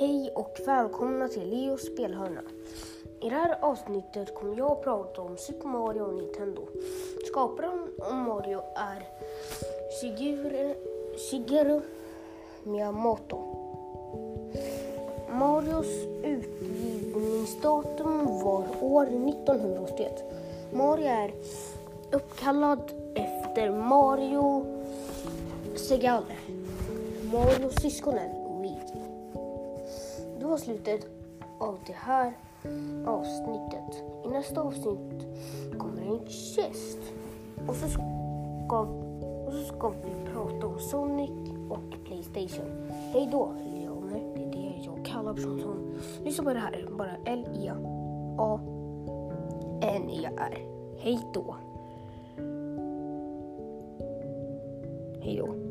Hej och välkomna till Leos spelhörna. I det här avsnittet kommer jag att prata om Super Mario och Nintendo. Skaparen av Mario är Shigeru, Shigeru Miyamoto. Marios utgivningsdatum var år 1981. Mario är uppkallad efter Mario Segale. Marios Syskonen var slutet av det här avsnittet. I nästa avsnitt kommer en gäst. Och så ska, och så ska vi prata om Sonic och Playstation. Hej då, Leoner. Det är det jag kallar personen som lyssnar på det här. Bara L-E-A-N-E-R. Hej då. Hej då.